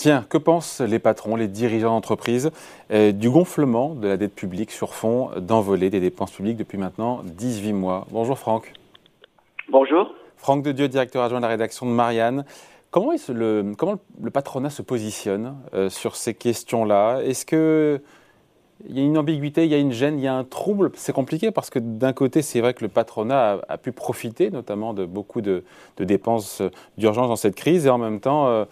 Tiens, que pensent les patrons, les dirigeants d'entreprise euh, du gonflement de la dette publique sur fond d'envolée des dépenses publiques depuis maintenant 18 mois? Bonjour Franck. Bonjour. Franck de Dieu, directeur adjoint de la rédaction de Marianne. Comment, le, comment le patronat se positionne euh, sur ces questions-là? Est-ce que il y a une ambiguïté, il y a une gêne, il y a un trouble? C'est compliqué parce que d'un côté, c'est vrai que le patronat a, pu profiter notamment de beaucoup de, dépenses d'urgence dans cette crise et en même temps, euh,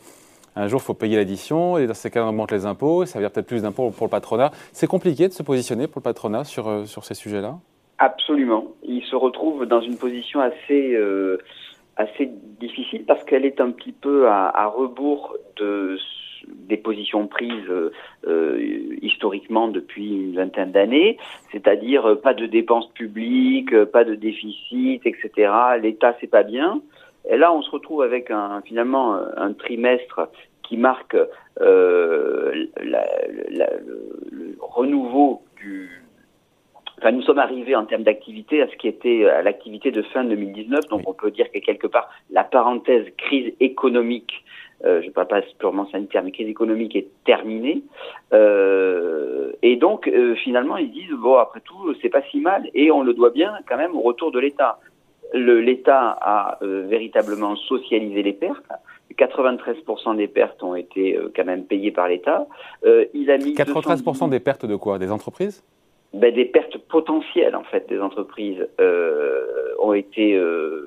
un jour, il faut payer l'addition, et dans ces cas, on augmente les impôts, ça veut dire peut-être plus d'impôts pour le patronat. C'est compliqué de se positionner pour le patronat sur, euh, sur ces sujets-là? Absolument. Il se retrouve dans une position assez, euh, assez difficile parce qu'elle est un petit peu à, rebours de, des positions prises euh, historiquement depuis une vingtaine d'années, c'est-à-dire pas de dépenses publiques, pas de déficit, etc. L'État, c'est pas bien. Et là, on se retrouve avec un, finalement un trimestre qui marque euh, le, renouveau du. Enfin, nous sommes arrivés en termes d'activité à ce qui était à l'activité de fin 2019, donc on peut dire que quelque part la parenthèse crise économique, euh, je ne parle pas purement sanitaire, mais crise économique est terminée. Euh, et donc euh, finalement ils disent bon après tout c'est pas si mal et on le doit bien quand même au retour de l'État l'État a euh, véritablement socialisé les pertes. 93% des pertes ont été euh, quand même payées par l'État. Euh, il a mis 93% des pertes de quoi? Des entreprises? Ben, Des pertes potentielles en fait des entreprises ont été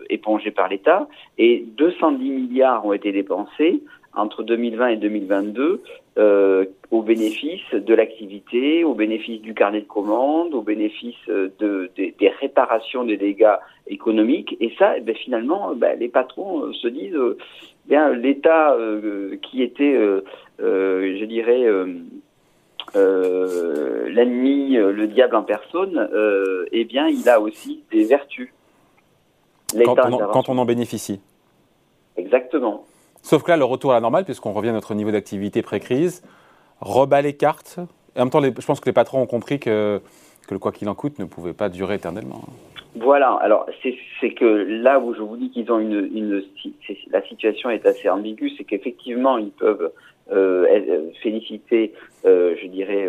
épongées par l'État et 210 milliards ont été dépensés entre 2020 et 2022 euh, au bénéfice de l'activité, au bénéfice du carnet de commandes, au bénéfice de, des réparations des dégâts économiques. Et ça, eh ben, finalement, ben, les patrons euh, se disent, euh, bien l'État euh, qui était, je dirais, l'ennemi, le diable en personne, eh bien, il a aussi des vertus. Quand quand on en bénéficie. Exactement. Sauf que là, le retour à la normale, puisqu'on revient à notre niveau d'activité pré-crise, rebat les cartes. Et en même temps, je pense que les patrons ont compris que, que le quoi qu'il en coûte ne pouvait pas durer éternellement. Voilà, alors c'est que là où je vous dis qu'ils ont une, la situation est assez ambiguë, c'est qu'effectivement ils peuvent euh, euh féliciter, euh, je dirais,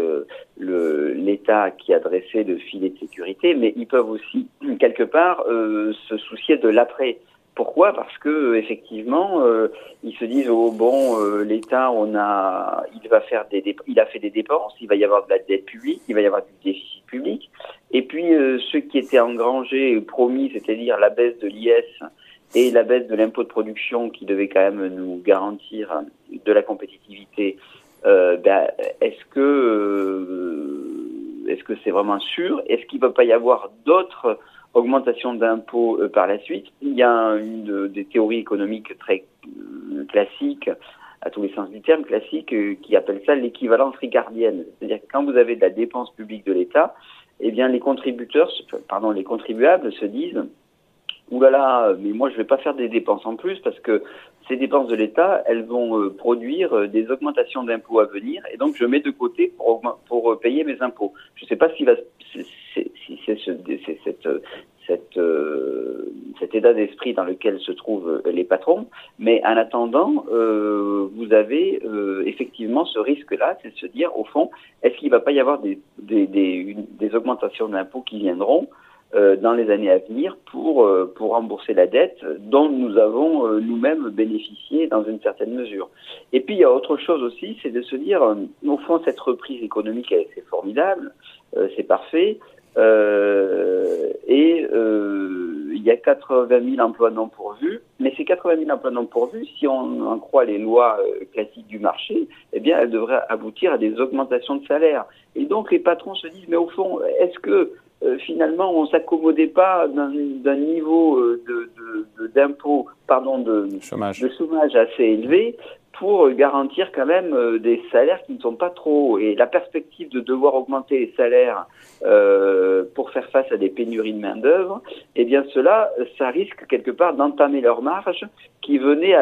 l'État qui a dressé le filet de sécurité, mais ils peuvent aussi quelque part se soucier de l'après. Pourquoi? Parce que effectivement, euh, ils se disent oh bon, euh, l'État, on a, il va faire des, il a fait des dépenses, il va y avoir de la dette publique, il va y avoir du déficit public, et puis euh, ceux qui étaient engrangés, promis, c'est-à-dire la baisse de l'IS et la baisse de l'impôt de production qui devait quand même nous garantir de la compétitivité, ben, est-ce que est-ce que c'est vraiment sûr? Est-ce qu'il ne va pas y avoir d'autres augmentation d'impôts euh, par la suite. Il y a une des théories économiques très euh, classiques, à tous les sens du terme, classique, euh, qui appelle ça l'équivalence ricardienne. C'est-à-dire que quand vous avez de la dépense publique de l'État, eh bien les contributeurs, pardon, les contribuables se disent Ouh là là, mais moi je vais pas faire des dépenses en plus parce que ces dépenses de l'État, elles vont produire des augmentations d'impôts à venir et donc je mets de côté pour, pour payer mes impôts. Je ne sais pas si, c'est cette, cette, euh, cet état d'esprit dans lequel se trouvent les patrons. Mais en attendant, euh, vous avez euh, effectivement ce risque-là, c'est de se dire, au fond, est-ce qu'il ne va pas y avoir des, augmentations d'impôts qui viendront euh, dans les années à venir pour, euh, pour rembourser la dette dont nous avons nous-mêmes bénéficié dans une certaine mesure. Et puis il y a autre chose aussi, c'est de se dire, au fond, cette reprise économique, c'est formidable, c'est parfait, euh, et euh, il y a 80 000 emplois non pourvus, mais ces 80 000 emplois non pourvus, si on en croit les lois euh, classiques du marché, eh bien, elles devraient aboutir à des augmentations de salaire. Et donc, les patrons se disent, mais au fond, est-ce que euh, finalement, on s'accommodait pas d'un niveau d'impôt, de, de, pardon, de chômage. de chômage assez élevé pour garantir quand même euh, des salaires qui ne sont pas trop hauts. Et la perspective de devoir augmenter les salaires euh, pour faire face à des pénuries de main-d'œuvre, eh bien cela, ça risque quelque part d'entamer leur marge qui, venait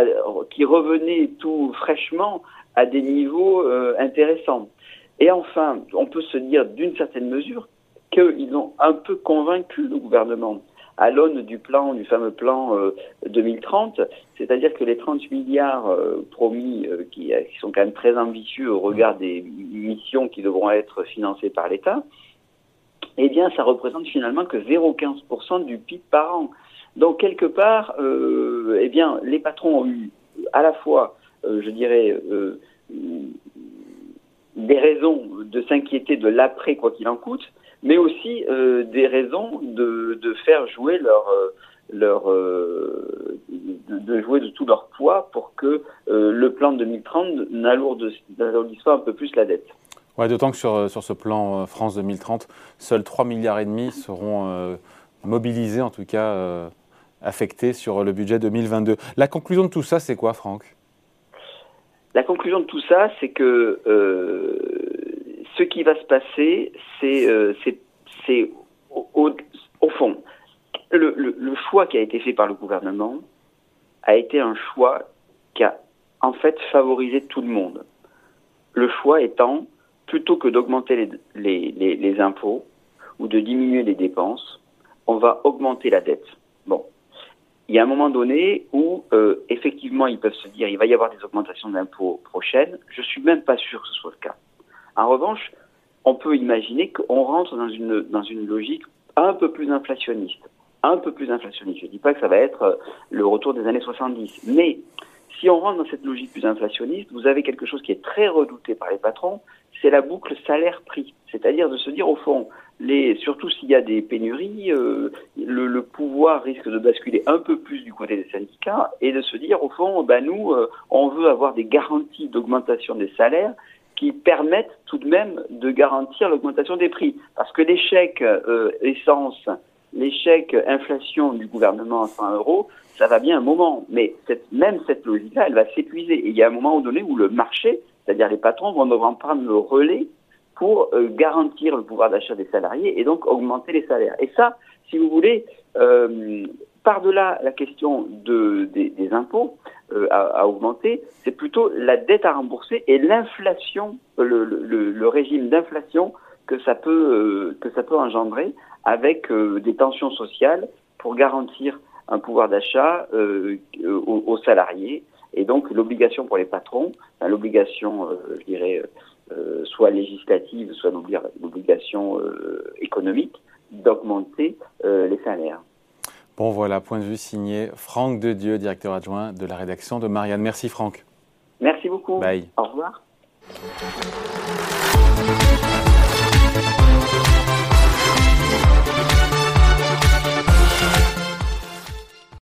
qui revenait tout fraîchement à des niveaux euh, intéressants. Et enfin, on peut se dire d'une certaine mesure qu'ils ont un peu convaincu le gouvernement à l'aune du plan, du fameux plan 2030, c'est-à-dire que les 30 milliards promis, qui, qui, sont quand même très ambitieux au regard des missions qui devront être financées par l'État, eh bien, ça représente finalement que 0,15% du PIB par an. Donc, quelque part, eh bien, les patrons ont eu à la fois, je dirais, des raisons de s'inquiéter de l'après, quoi qu'il en coûte, mais aussi euh, des raisons de, de, faire jouer leur, euh, leur euh, de, jouer de tout leur poids pour que le plan 2030 n'alourdisse pas un peu plus la dette. Ouais, D'autant que sur, sur ce plan France 2030, seuls 3 milliards et demi seront mobilisés, en tout cas affectés sur le budget 2022. La conclusion de tout ça, c'est quoi, Franck? La conclusion de tout ça, c'est que ce qui va se passer, c'est euh, au, fond, le, le, choix qui a été fait par le gouvernement a été un choix qui a en fait favorisé tout le monde. Le choix étant, plutôt que d'augmenter les, impôts ou de diminuer les dépenses, on va augmenter la dette. Bon, il y a un moment donné où euh, effectivement ils peuvent se dire il va y avoir des augmentations d'impôts prochaines. Je suis même pas sûr que ce soit le cas. En revanche, on peut imaginer qu'on rentre dans une logique un peu plus inflationniste, un peu plus inflationniste. Je ne dis pas que ça va être euh, le retour des années 70, mais si on rentre dans cette logique plus inflationniste, vous avez quelque chose qui est très redouté par les patrons, c'est la boucle salaire-prix. C'est-à-dire de se dire, au fond, les, surtout s'il y a des pénuries, euh, le, le, pouvoir risque de basculer un peu plus du côté des syndicats et de se dire, au fond, ben nous, euh, on veut avoir des garanties d'augmentation des salaires qui permettent tout de même de garantir l'augmentation des prix. Parce que l'échec euh, essence, l'échec inflation du gouvernement à 100 euros, ça va bien un moment. Mais même cette logique-là, elle va s'épuiser. Et il y a un moment donné où le marché, c'est-à-dire les patrons, vont devoir prendre le relais pour euh, garantir le pouvoir d'achat des salariés et donc augmenter les salaires. Et ça, si vous voulez, euh, par-delà la question de, des, des impôts euh, à, augmenter, c'est plutôt la dette à rembourser et l'inflation, le, le, le, régime d'inflation que ça peut euh, que ça peut engendrer avec euh, des tensions sociales pour garantir un pouvoir d'achat aux, aux, salariés et donc l'obligation pour les patrons, l'obligation, je dirais euh, soit législative, soit l'obligation euh, économique, d'augmenter euh, les salaires. Bon voilà, point de vue signé Franck De Dieu, directeur adjoint de la rédaction de Marianne. Merci Franck. Merci beaucoup. Bye. Au revoir.